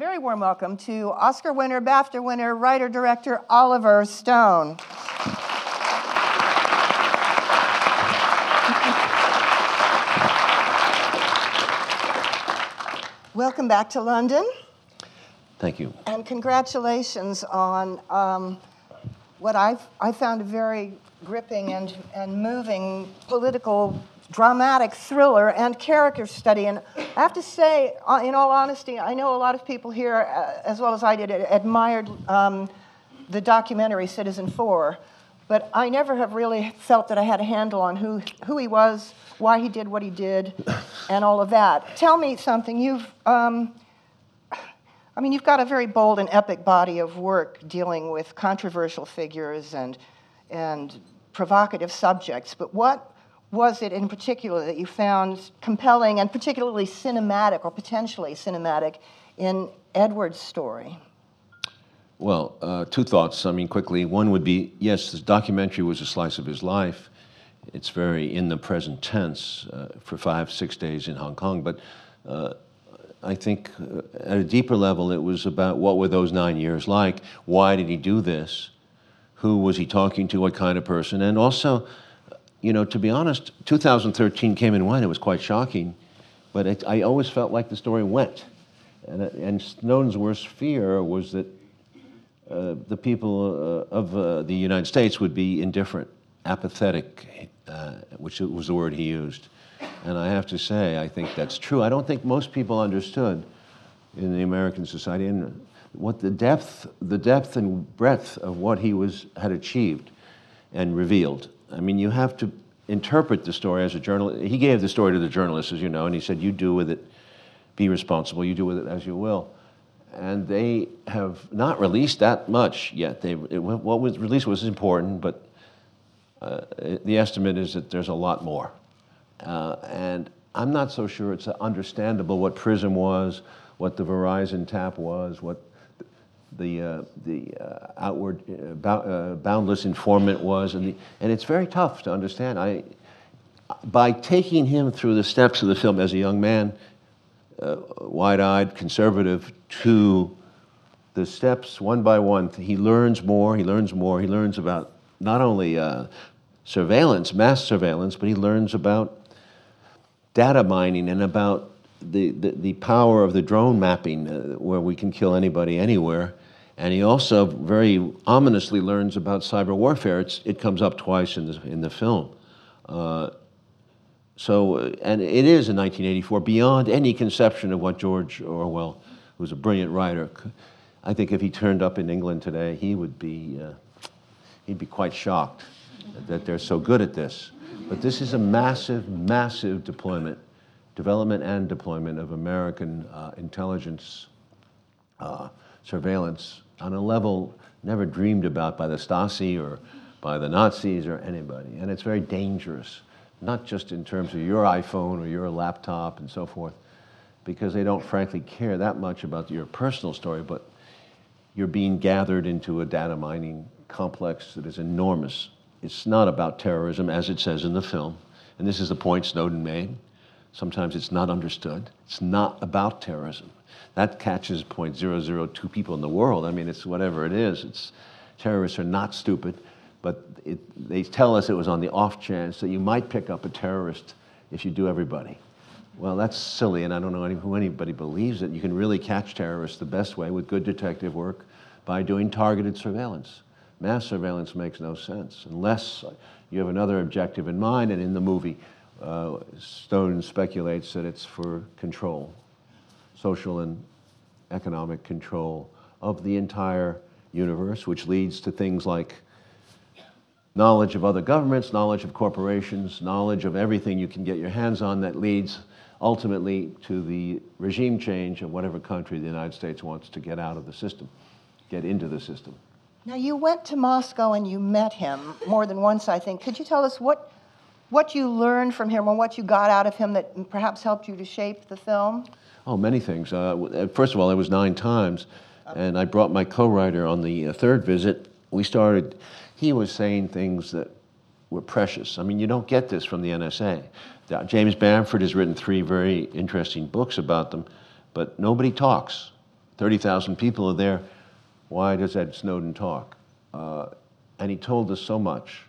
very warm welcome to Oscar winner, BAFTA winner, writer director Oliver Stone. Welcome back to London. Thank you. And congratulations on um, what I've, I found a very gripping and, and moving political, dramatic thriller and character study. And I have to say, uh, in all honesty, I know a lot of people here, uh, as well as I did, admired um, the documentary Citizenfour, but I never have really felt that I had a handle on who, who he was, why he did what he did, and all of that. Tell me something. You've, um, I mean, you've got a very bold and epic body of work dealing with controversial figures and, and provocative subjects, but what was it in particular that you found compelling and particularly cinematic or potentially cinematic in Edward's story? Well, uh, two thoughts. I mean, quickly. One would be yes, this documentary was a slice of his life it's very in the present tense uh, for five, six days in Hong Kong. But uh, I think uh, at a deeper level, it was about what were those nine years like? Why did he do this? Who was he talking to? What kind of person? And also, you know, to be honest, 2013 came and went. It was quite shocking. But it, I always felt like the story went. And, and Snowden's worst fear was that uh, the people uh, of uh, the United States would be indifferent, apathetic, uh, which was the word he used. And I have to say, I think that's true. I don't think most people understood in the American society and what the depth, the depth and breadth of what he was had achieved and revealed. I mean, you have to interpret the story as a journalist. He gave the story to the journalists, as you know, and he said, "You do with it, be responsible. You do with it as you will." And they have not released that much yet. They, it, what was released was important, but uh, the estimate is that there's a lot more. Uh, and I'm not so sure it's understandable what PRISM was, what the Verizon tap was, what the, uh, the uh, outward uh, uh, boundless informant was, and, the, and it's very tough to understand. I, by taking him through the steps of the film as a young man, wide-eyed, conservative, to the steps one by one, he learns more, he learns more, he learns about not only uh, surveillance, mass surveillance, but he learns about data mining and about the, the, the power of the drone mapping, uh, where we can kill anybody anywhere. And he also very ominously learns about cyber warfare. It's, it comes up twice in the, in the film. Uh, so, uh, and it is in 1984, beyond any conception of what George Orwell, who was a brilliant writer, I think if he turned up in England today, he would be, uh, he'd be quite shocked that they're so good at this. But this is a massive, massive deployment, development and deployment of American uh, intelligence uh, surveillance on a level never dreamed about by the Stasi or by the Nazis or anybody. And it's very dangerous, not just in terms of your iPhone or your laptop and so forth, because they don't frankly care that much about your personal story, but you're being gathered into a data mining complex that is enormous it's not about terrorism as it says in the film. And this is the point Snowden made. Sometimes it's not understood. It's not about terrorism. That catches 0.002 people in the world. I mean, it's whatever it is. It's terrorists are not stupid, but it, they tell us it was on the off chance that you might pick up a terrorist if you do everybody. Well, that's silly, and I don't know any, who anybody believes it. You can really catch terrorists the best way with good detective work by doing targeted surveillance mass surveillance makes no sense unless you have another objective in mind. And in the movie, uh, Stone speculates that it's for control, social and economic control of the entire universe, which leads to things like knowledge of other governments, knowledge of corporations, knowledge of everything you can get your hands on that leads ultimately to the regime change of whatever country the United States wants to get out of the system, get into the system. Now, you went to Moscow and you met him more than once, I think. Could you tell us what, what you learned from him or what you got out of him that perhaps helped you to shape the film? Oh, many things. Uh, first of all, it was nine times, and I brought my co writer on the uh, third visit. We started, he was saying things that were precious. I mean, you don't get this from the NSA. James Bamford has written three very interesting books about them, but nobody talks 30,000 people are there. Why does Ed Snowden talk? Uh, and he told us so much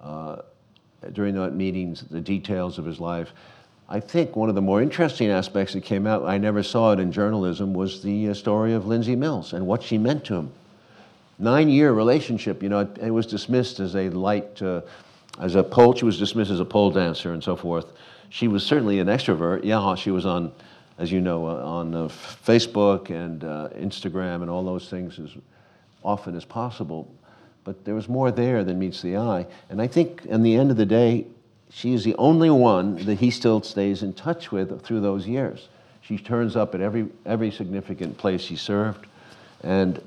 uh, during that meetings, the details of his life. I think one of the more interesting aspects that came out, I never saw it in journalism, was the uh, story of Lindsay Mills and what she meant to him. Nine year relationship, you know, it, it was dismissed as a light, uh, as a pole, she was dismissed as a pole dancer and so forth. She was certainly an extrovert. Yeah, she was on, as you know, uh, on uh, Facebook and uh, Instagram and all those things as often as possible. But there was more there than meets the eye. And I think, in the end of the day, she is the only one that he still stays in touch with through those years. She turns up at every, every significant place he served, and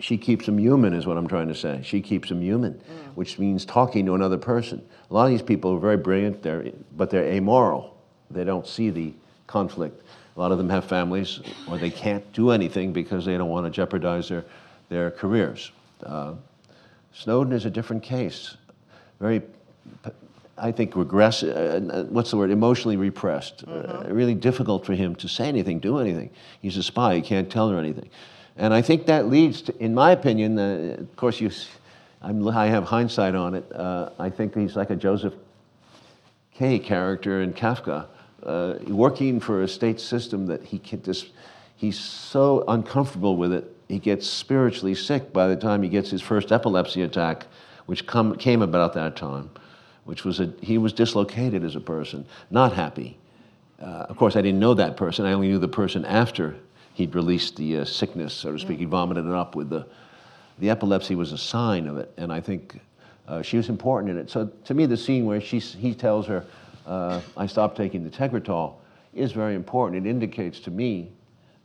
she keeps him human, is what I'm trying to say. She keeps him human, mm. which means talking to another person. A lot of these people are very brilliant, they're, but they're amoral. They don't see the conflict. A lot of them have families, or they can't do anything because they don't want to jeopardize their, their careers. Uh, Snowden is a different case. Very I think, regress, uh, uh, what's the word, emotionally repressed. Uh, mm-hmm. Uh, really difficult for him to say anything, do anything. He's a spy, he can't tell her anything. And I think that leads to, in my opinion, uh, of course, you, I'm, i have hindsight on it. Uh, I think he's like a Joseph K character in Kafka, working for a state system that he can just, he's so uncomfortable with it, he gets spiritually sick by the time he gets his first epilepsy attack, which come, came about that time which was a, he was dislocated as a person, not happy. Uh, of course, I didn't know that person. I only knew the person after he'd released the uh, sickness, so to speak. He vomited it up with the, the epilepsy was a sign of it, and I think uh, she was important in it. So to me, the scene where she, he tells her, uh, I stopped taking the Tegretol, is very important. It indicates to me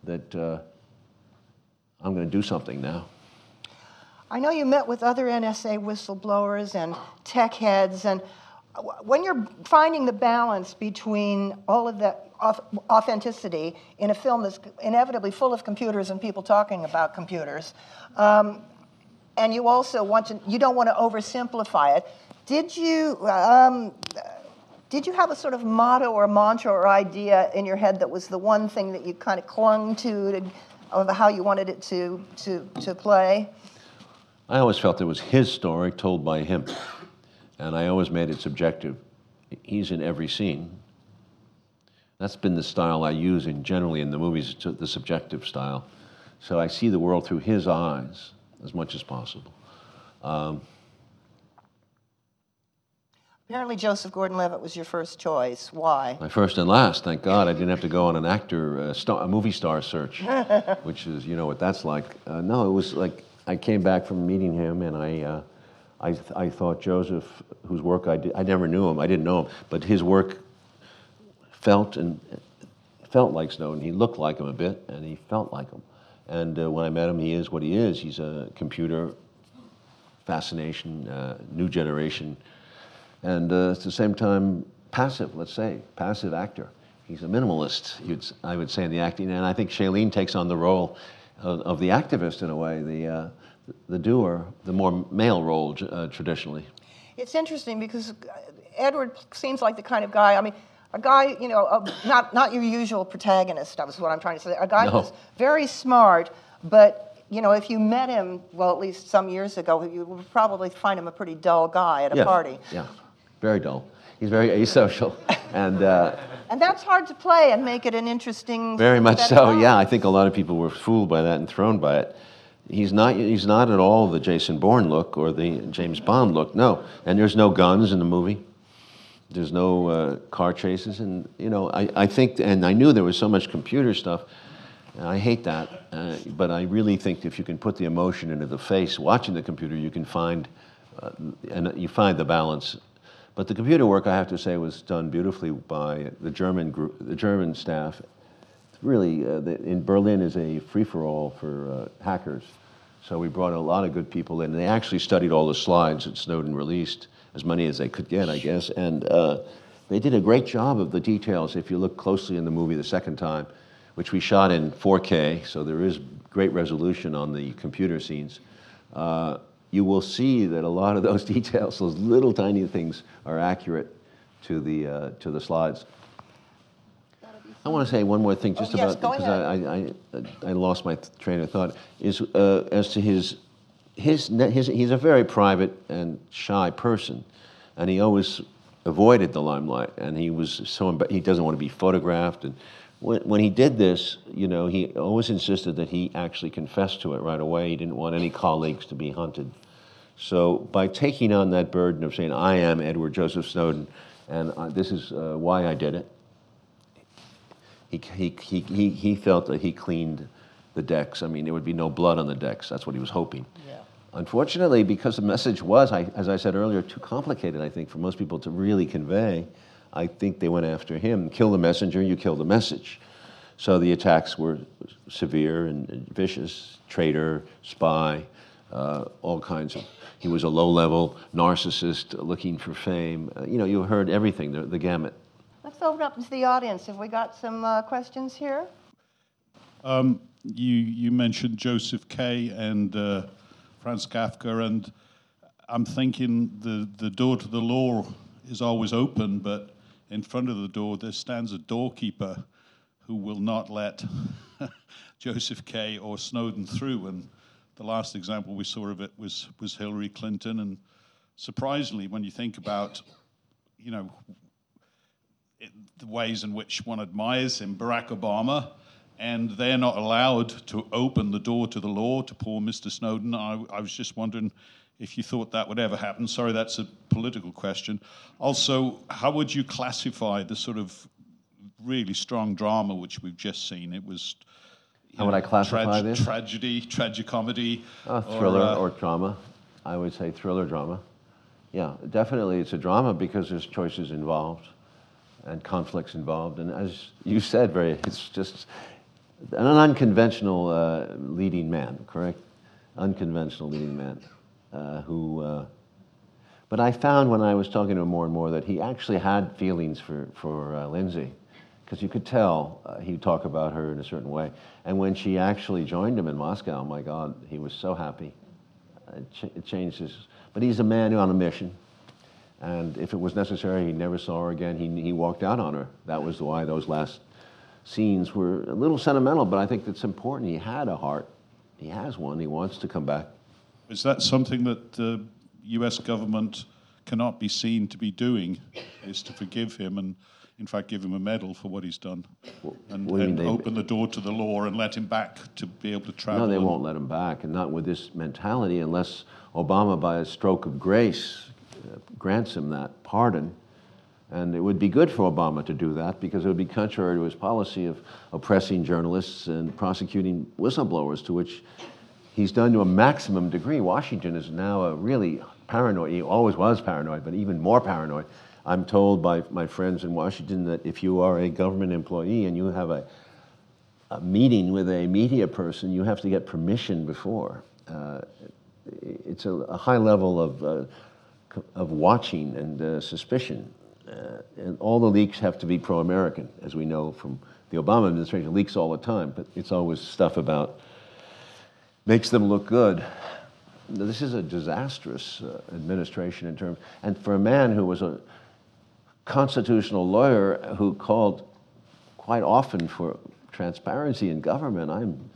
that uh, I'm going to do something now. I know you met with other NSA whistleblowers and tech heads, and when you're finding the balance between all of that authenticity in a film that's inevitably full of computers and people talking about computers, um, and you also want to, you don't want to oversimplify it. Did you, um, did you have a sort of motto or mantra or idea in your head that was the one thing that you kind of clung to, to how you wanted it to, to, to play? I always felt it was his story told by him, and I always made it subjective. He's in every scene. That's been the style I use in generally in the movies, the subjective style. So I see the world through his eyes as much as possible. Um, Apparently, Joseph Gordon-Levitt was your first choice. Why? My first and last. Thank God I didn't have to go on an actor, uh, star, a movie star search, which is you know what that's like. Uh, no, it was like I came back from meeting him, and I, uh, I, I thought Joseph, whose work I did, I never knew him, I didn't know him, but his work felt and felt like Snowden. He looked like him a bit, and he felt like him. And uh, when I met him, he is what he is. He's a computer fascination, uh, new generation, and uh, at the same time, passive. Let's say passive actor. He's a minimalist. I would say in the acting, and I think Shailene takes on the role of, of the activist in a way, the, uh, the doer, the more male role uh, traditionally. It's interesting because Edward seems like the kind of guy, I mean, a guy, you know, a, not, not your usual protagonist, that was what I'm trying to say. A guy no. who's very smart, but, you know, if you met him, well, at least some years ago, you would probably find him a pretty dull guy at a yeah. party. Yeah, very dull. He's very asocial. and, uh, and that's hard to play and make it an interesting. Very much so. Yeah, I think a lot of people were fooled by that and thrown by it. He's not. He's not at all the Jason Bourne look or the James Bond look. No, and there's no guns in the movie. There's no uh, car chases, and you know, I, I think, and I knew there was so much computer stuff. I hate that, uh, but I really think if you can put the emotion into the face watching the computer, you can find, uh, and you find the balance but the computer work, I have to say, was done beautifully by the German group, the German staff. Really, uh, the, in Berlin is a free-for-all for uh, hackers. So we brought a lot of good people in. and They actually studied all the slides that Snowden released, as many as they could get, I guess. And uh, they did a great job of the details. If you look closely in the movie the second time, which we shot in 4K, so there is great resolution on the computer scenes. You will see that a lot of those details, those little tiny things, are accurate to the, uh, to the slides. I want to say one more thing, Oh, just yes, about because. I, I, I lost my train of thought. Is uh, as to his, his, his, he's a very private and shy person, and he always avoided the limelight, and he was so he doesn't want to be photographed. And when, when he did this, you know, he always insisted that he actually confessed to it right away. He didn't want any colleagues to be hunted. So by taking on that burden of saying, "I am Edward Joseph Snowden," and uh, this is uh, why I did it he, he, he, he, he felt that he cleaned the decks. I mean, there would be no blood on the decks. That's what he was hoping. Yeah. Unfortunately, because the message was, I, as I said earlier, too complicated, I think, for most people to really convey, I think they went after him. Kill the messenger, you kill the message. So the attacks were severe and and vicious traitor, spy, uh, all kinds of. He was a low level narcissist looking for fame. Uh, you know, you heard everything, the, the gamut. Let's open up to the audience. Have we got some uh, questions here? Um, you you mentioned Joseph K. and uh, Franz Kafka, and I'm thinking the the door to the law is always open, but in front of the door there stands a doorkeeper who will not let Joseph K. or Snowden through. And the last example we saw of it was was Hillary Clinton, and surprisingly, when you think about you know it- the ways in which one admires him, Barack Obama, and they're not allowed to open the door to the law to poor Mr. Snowden. I, I was just wondering if you thought that would ever happen. Sorry, that's a political question. Also, how would you classify the sort of really strong drama which we've just seen? It was. How would I classify trag- this? Tragedy, tragicomedy, Uh, thriller uh, or, drama. I would say thriller drama. Yeah, definitely it's a drama because there's choices involved and conflicts involved. And as you said, very, it's just an unconventional uh, leading man, correct? Unconventional leading man who. Uh, but I found when I was talking to him more and more that he actually had feelings for, for uh, Lindsay. Because you could tell uh, he'd talk about her in a certain way. And when she actually joined him in Moscow, oh my God, he was so happy. Uh, It, ch- it changed his. But he's a man on a mission. And if it was necessary, he never saw her again. He, he walked out on her. That was why those last scenes were a little sentimental, but I think that's important. He had a heart. He has one. He wants to come back. Is that something that the U.S. government cannot be seen to be doing? Is to forgive him and, in fact, give him a medal for what he's done, and, what do you and they- open the door to the law and let him back to be able to travel? No, they and- won't let him back, and not with this mentality unless Obama, by a stroke of grace, uh, grants him that pardon. And it would be good for Obama to do that because it would be contrary to his policy of oppressing journalists and prosecuting whistleblowers, to which he's done to a maximum degree. Washington is now a really paranoid, he always was paranoid, but even more paranoid. I'm told by my friends in Washington that if you are a government employee and you have a, a meeting with a media person, you have to get permission before. Uh, it's a, a high level of, uh, of watching and uh, suspicion. Uh, and all the leaks have to be pro American, as we know from the Obama administration. Leaks all the time, but it's always stuff about makes them look good. This is a disastrous uh, administration in terms, and for a man who was a constitutional lawyer who called quite often for transparency in government, I'm,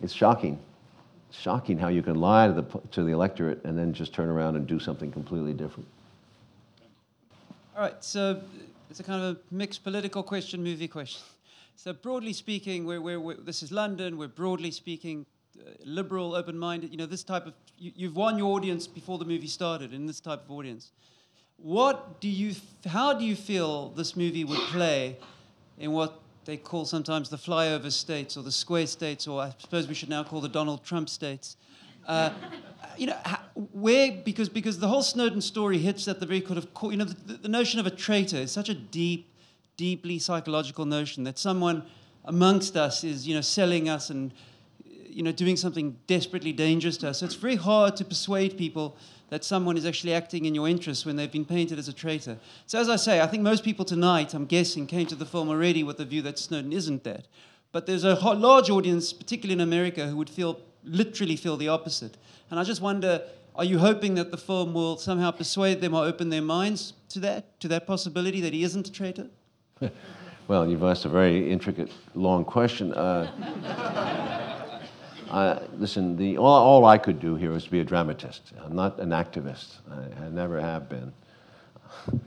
it's shocking. It's shocking how you can lie to the, to the electorate and then just turn around and do something completely different. All right, so it's a kind of a mixed political question, movie question. So broadly speaking, we're, we're, we're, this is London. We're broadly speaking uh, liberal, open-minded. You know, this type of you, you've won your audience before the movie started in this type of audience. What do you? How do you feel this movie would play in what they call sometimes the flyover states or the square states, or I suppose we should now call the Donald Trump states? Uh, you know, where because because the whole Snowden story hits at the very kind of. You know, the, the notion of a traitor is such a deep, deeply psychological notion that someone amongst us is you know selling us and you know doing something desperately dangerous to us. So it's very hard to persuade people that someone is actually acting in your interests when they've been painted as a traitor. So as I say, I think most people tonight, I'm guessing, came to the film already with the view that Snowden isn't that. But there's a large audience, particularly in America, who would feel literally feel the opposite. And I just wonder, are you hoping that the film will somehow persuade them or open their minds to that, to that possibility that he isn't a traitor? Well, you've asked a very intricate, long question. Uh, Listen, the, all, all I could do here is be a dramatist. I'm not an activist. I, I never have been.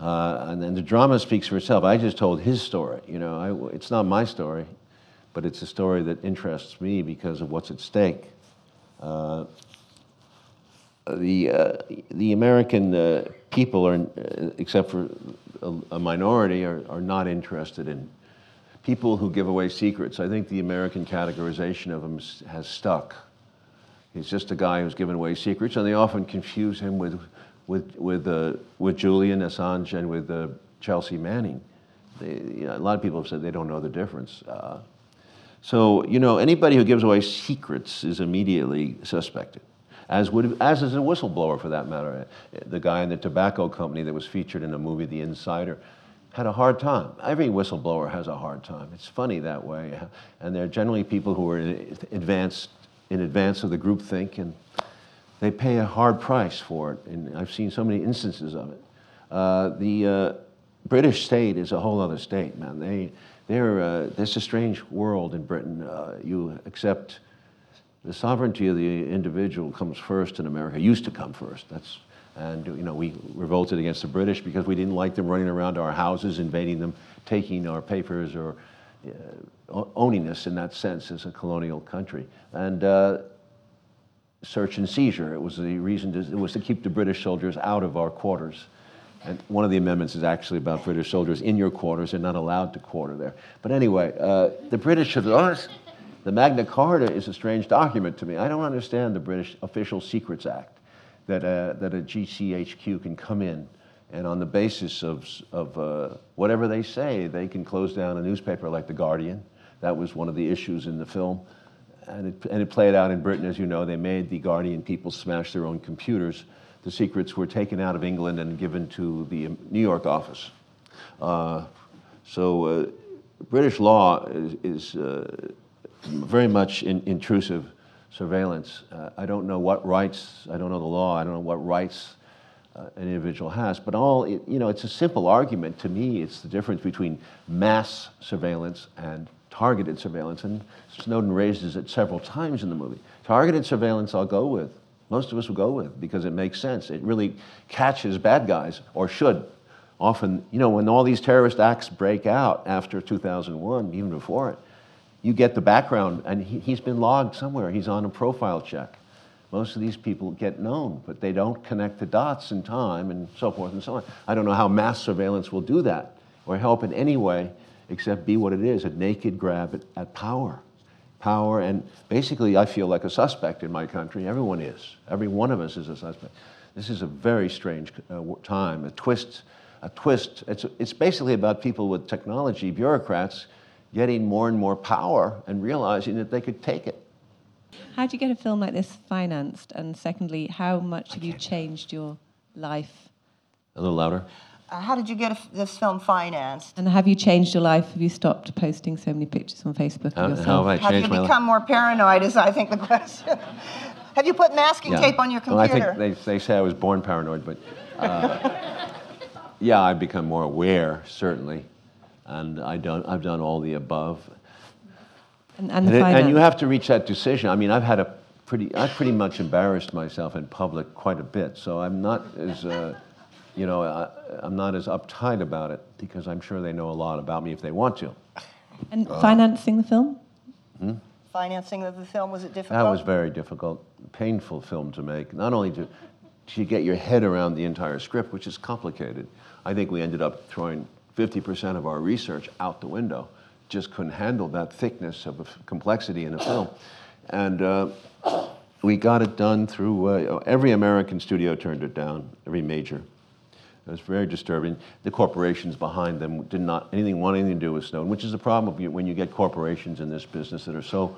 Uh, and the drama speaks for itself. I just told his story. You know, I, it's not my story, but it's a story that interests me because of what's at stake. Uh, the, uh, the American uh, people, are, uh, except for a, a minority, are, are not interested in people who give away secrets. I think the American categorization of him has stuck. He's just a guy who's given away secrets, and they often confuse him with, with, with, uh, with Julian Assange and with uh, Chelsea Manning. They, you know, a lot of people have said they don't know the difference. Uh, so, you know, anybody who gives away secrets is immediately suspected as, would, as is a whistleblower for that matter. The guy in the tobacco company that was featured in the movie The Insider had a hard time. Every whistleblower has a hard time. It's funny that way. And they're generally people who are in advance, in advance of the groupthink, and they pay a hard price for it. And I've seen so many instances of it. Uh, the uh, British state is a whole other state, man. They, they're, uh, it's a strange world in Britain. Uh, you accept the sovereignty of the individual comes first in America, used to come first. That's, and you know, we revolted against the British because we didn't like them running around our houses, invading them, taking our papers, or uh, owning us in that sense as a colonial country. And uh, search and seizure, it was the reason to, it was to keep the British soldiers out of our quarters. And one of the amendments is actually about British soldiers in your quarters. They're not allowed to quarter there. But anyway, uh, the British should, the Magna Carta is a strange document to me. I don't understand the British Official Secrets Act that, uh, that a GCHQ can come in and on the basis of, of uh, whatever they say, they can close down a newspaper like The Guardian. That was one of the issues in the film. And it, and it played out in Britain, as you know. They made The Guardian people smash their own computers. The secrets were taken out of England and given to the New York office. Uh, so uh, British law is, is uh, very much in, intrusive surveillance. Uh, I don't know what rights, I don't know the law, I don't know what rights uh, an individual has, but all, it, you know, it's a simple argument. To me, it's the difference between mass surveillance and targeted surveillance, and Snowden raises it several times in the movie. Targeted surveillance, I'll go with. Most of us will go with because it makes sense. It really catches bad guys, or should. Often, you know, when all these terrorist acts break out after 2001, even before it, you get the background, and he, has been logged somewhere. He's on a profile check. Most of these people get known, but they don't connect the dots in time and so forth and so on. I don't know how mass surveillance will do that or help in any way except be what it is a naked grab at, at power. Power, and basically, I feel like a suspect in my country. Everyone is. Every one of us is a suspect. This is a very strange uh, time, a twist. A twist. It's, it's basically about people with technology, bureaucrats getting more and more power and realizing that they could take it. How do you get a film like this financed? And secondly, how much have you changed your life? A little louder. Uh, how did you get this film financed? And have you changed your life? Have you stopped posting so many pictures on Facebook how, of yourself? How have I have changed you my become life? more paranoid? Is I think the question. have you put masking yeah. tape on your computer? Well, I think they, they say I was born paranoid, but uh, yeah, I've become more aware, certainly and I done, I've done all the above. And, and, and, it, and, you have to reach that decision. I mean, I've had a pretty, I've pretty much embarrassed myself in public quite a bit, so I'm not as, uh, you know, I, am not as uptight about it because I'm sure they know a lot about me if they want to. And uh, financing the film? Hmm? Financing of the film was it difficult? That was very difficult, painful film to make. Not only to to get your head around the entire script, which is complicated. I think we ended up throwing 50% of our research out the window. Just couldn't handle that thickness of complexity in a film. And uh, we got it done through, uh, every American studio turned it down, every major. It was very disturbing. The corporations behind them did not anything want anything to do with Snowden, which is a problem when you get corporations in this business that are so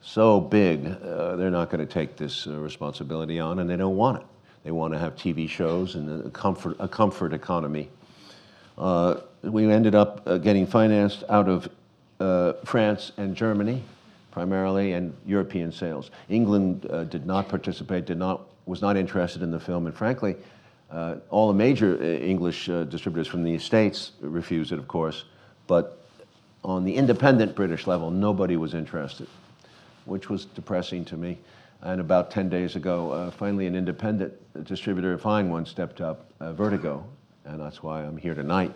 so big, uh, they're not going to take this uh, responsibility on, and they don't want it. They want to have TV shows and a comfort a comfort economy. Uh, we ended up uh, getting financed out of uh, France and Germany, primarily, and European sales. England did not participate, did not, was not interested in the film, and frankly, all the major English distributors from the States refused it, of course. But on the independent British level, nobody was interested, which was depressing to me. And about 10 days ago, uh, finally, an independent distributor, a fine one, stepped up, uh, Vertigo, and that's why I'm here tonight.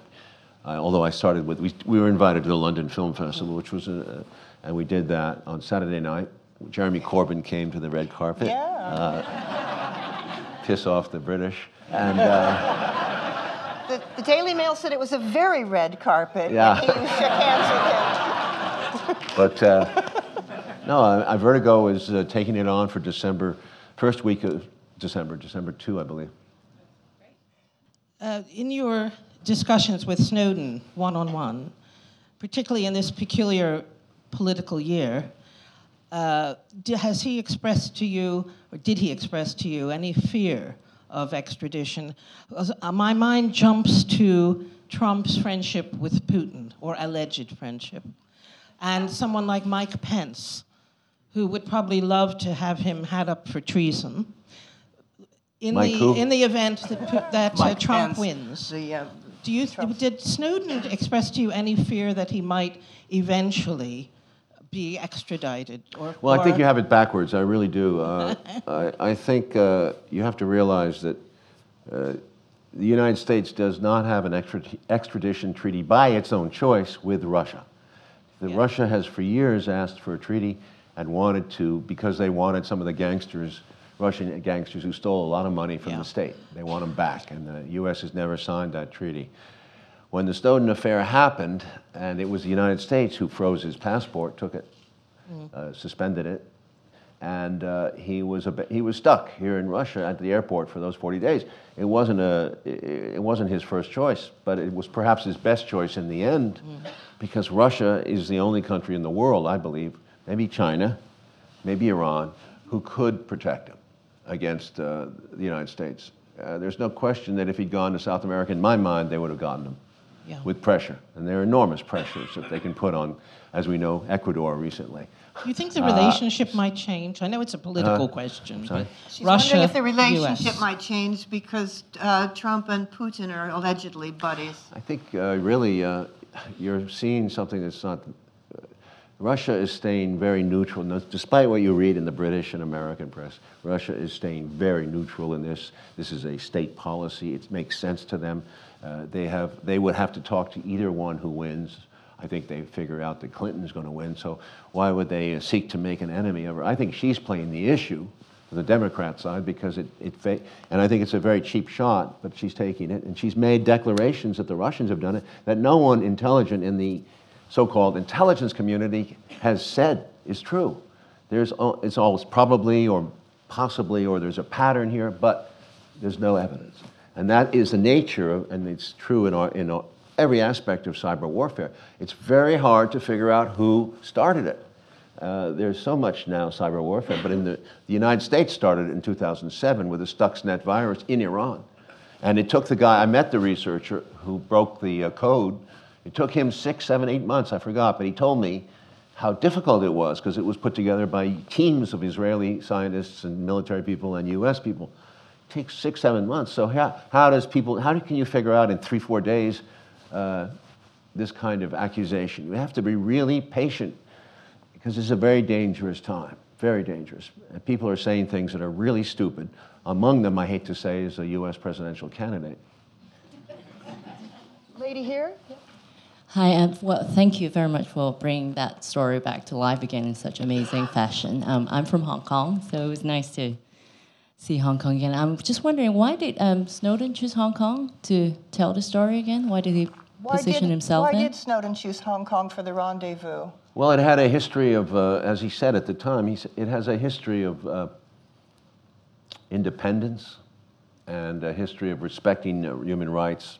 Uh, although I started with, we, we were invited to the London Film Festival, which was, a, and we did that on Saturday night. Jeremy Corbyn came to the red carpet, Yeah. piss off the British, and. Uh, The, the Daily Mail said it was a very red carpet. Yeah. You shook hands with him. But uh, no, I, I Vertigo is uh, taking it on for December, first week of December, December 2, I believe. Uh, in your discussions with Snowden one on one, particularly in this peculiar political year, uh, has he expressed to you, or did he express to you, any fear of extradition? uh, my mind jumps to Trump's friendship with Putin, or alleged friendship, and someone like Mike Pence, who would probably love to have him had up for treason. In Mike the who? in the event that, that uh, Trump Pence, wins, The, uh, do you did Snowden express to you any fear that he might eventually be extradited? Or, Well, I think you have it backwards. I really do. Uh, I, I think uh, you have to realize that uh, the United States does not have an extra, extradition treaty by its own choice with Russia. The Yeah. Russia has for years asked for a treaty and wanted to because they wanted some of the gangsters, Russian gangsters who stole a lot of money from Yeah. the state. They want them back, and the U.S. has never signed that treaty. When the Snowden affair happened, and it was the United States who froze his passport, took it, uh, suspended it, and uh, he was a, he was stuck here in Russia at the airport for those 40 days. It wasn't a it it wasn't his first choice, but it was perhaps his best choice in the end, because Russia is the only country in the world, I believe, maybe China, maybe Iran, who could protect him against uh, the United States. Uh, there's no question that if he'd gone to South America, in my mind, they would have gotten him Yeah. with pressure, and there are enormous pressures that they can put on, as we know, Ecuador recently. Do you think the relationship might change? I know it's a political Uh, question. sorry? but She's Russia, wondering if the relationship US. might change because uh, Trump and Putin are allegedly buddies. I think uh, really uh, you're seeing something that's not. Russia is staying very neutral, no- despite what you read in the British and American press. Russia is staying very neutral in this. This is a state policy. It makes sense to them. Uh, they have. They would have to talk to either one who wins. I think they figure out that Clinton's going to win. So why would they uh, seek to make an enemy of her? I think she's playing the issue for the Democrat side because it, it fa- and I think it's a very cheap shot, but she's taking it. And she's made declarations that the Russians have done it that no one intelligent in the so-called intelligence community has said is true. There's, it's always probably or possibly or there's a pattern here, but there's no evidence. And that is the nature of, and it's true in, our, in our, every aspect of cyber warfare. It's very hard to figure out who started it. Uh, there's so much now cyber warfare, but in the, the United States started in 2007 with the Stuxnet virus in Iran. And it took the guy, I met the researcher who broke the uh, code. It took him six, seven, eight months, I forgot, but he told me how difficult it was because it was put together by teams of Israeli scientists and military people and US people. It takes six, seven months. So how, how does people, how can you figure out in three, four days uh, this kind of accusation? You have to be really patient because it's a very dangerous time, very dangerous. And people are saying things that are really stupid. Among them, I hate to say, is a US presidential candidate. Lady here? Hi, um, well, thank you very much for bringing that story back to life again in such amazing fashion. Um, I'm from Hong Kong, so it was nice to see Hong Kong again. I'm just wondering, why did um, Snowden choose Hong Kong to tell the story again? Why did he Why position did, himself why in? did Snowden choose Hong Kong for the rendezvous? Well, it had a history of, uh, as he said at the time, he, s- it has a history of uh, independence and a history of respecting uh, human rights.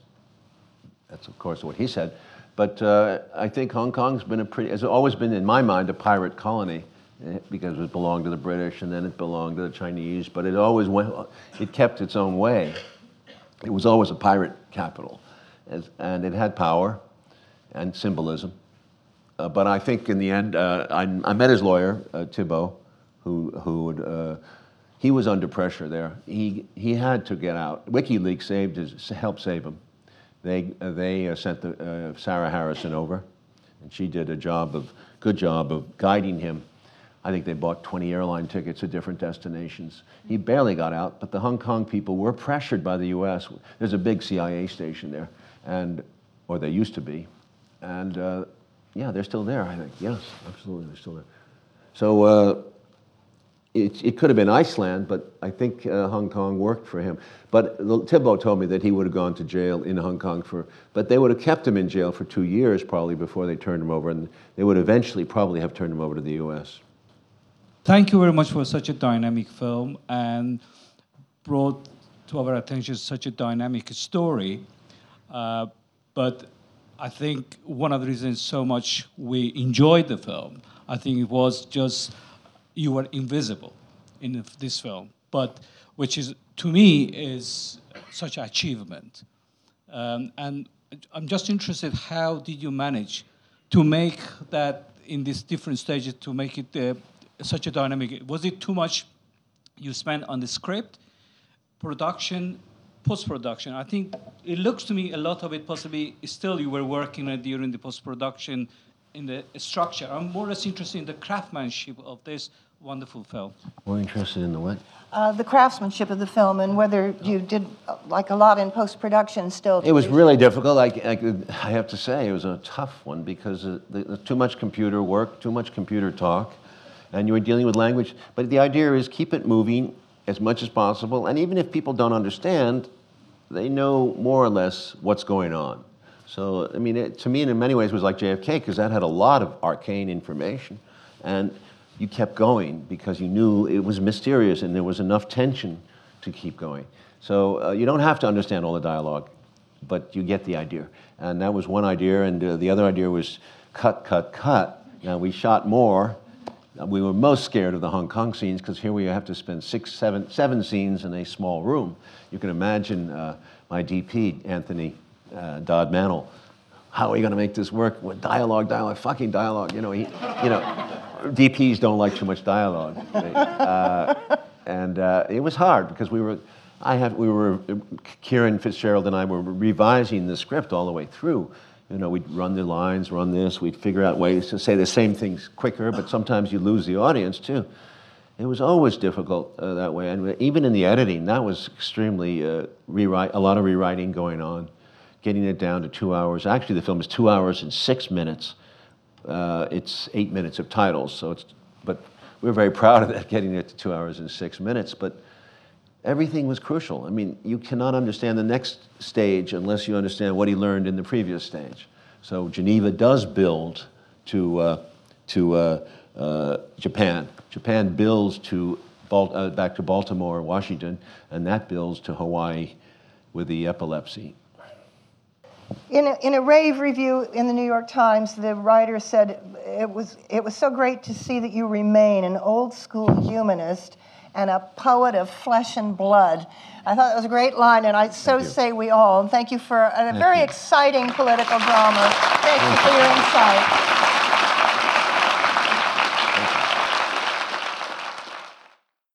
That's, of course, what he said. But uh, I think Hong Kong's been a pretty, has always been, in my mind, a pirate colony eh, because it belonged to the British and then it belonged to the Chinese. But it always went, it kept its own way. It was always a pirate capital, and it had power and symbolism. Uh, but I think in the end, uh, I, I met his lawyer, uh, Tibbo, who, who would, uh, he was under pressure there. He, he had to get out. WikiLeaks saved his, helped save him they, uh, they uh, sent the, uh, Sarah Harrison over, and she did a job of, good job of guiding him. I think they bought 20 airline tickets to different destinations. He barely got out, but the Hong Kong people were pressured by the U.S. There's a big CIA station there, and or they used to be, and uh, yeah, they're still there. I think yes, absolutely, they're still there. So uh, it, it could have been Iceland, but I think uh, Hong Kong worked for him. But Tibbo told me that he would have gone to jail in Hong Kong for, but they would have kept him in jail for two years probably before they turned him over, and they would eventually probably have turned him over to the U.S. Thank you very much for such a dynamic film and brought to our attention such a dynamic story. Uh, but I think one of the reasons so much we enjoyed the film, I think it was just you were invisible in this film, but which is to me is such an achievement. Um, and I'm just interested, how did you manage to make that in these different stages to make it uh, such a dynamic? Was it too much you spent on the script, production, post production? I think it looks to me a lot of it possibly still you were working during the post production in the structure. I'm more or less interested in the craftsmanship of this wonderful film. More interested in the what? Uh, the craftsmanship of the film and whether you did uh, like a lot in post production still. It was really difficult. I, I, I have to say, it was a tough one because uh, the, the, too much computer work, too much computer talk, and you were dealing with language. But the idea is keep it moving as much as possible, and even if people don't understand, they know more or less what's going on. So, I mean, it, to me, in many ways, was like JFK because that had a lot of arcane information, and you kept going because you knew it was mysterious and there was enough tension to keep going. So uh, you don't have to understand all the dialogue, but you get the idea. And that was one idea, and uh, the other idea was cut, cut, cut. Now we shot more. We were most scared of the Hong Kong scenes because here we have to spend six, seven, seven scenes in a small room. You can imagine uh, my DP, Anthony uh, Dod Mantle, how are we going to make this work with dialogue, dialogue, fucking dialogue? You know, he, you know, DPs don't like too much dialogue. Uh, and uh, it was hard because we were, I had, we were, Kieran Fitzgerald and I were revising the script all the way through. You know, we'd run the lines, run this, we'd figure out ways to say the same things quicker, but sometimes you lose the audience too. It was always difficult uh, that way, and even in the editing, that was extremely uh, rewrite. A lot of rewriting going on, getting it down to two hours. Actually, the film is two hours and six minutes. Uh, it's eight minutes of titles, so it's. But we're very proud of that, getting it to two hours and six minutes. But everything was crucial. I mean, you cannot understand the next stage unless you understand what he learned in the previous stage. So Geneva does build to, uh, to uh, uh, Japan. Japan builds to uh, back to Baltimore, Washington, and that builds to Hawaii with the epilepsy. In a, in a rave review in the New York Times, the writer said it was, it was so great to see that you remain an old school humanist and a poet of flesh and blood. I thought that was a great line, and I so say we all. And thank you for a very you. exciting political drama. Thank you for your insight.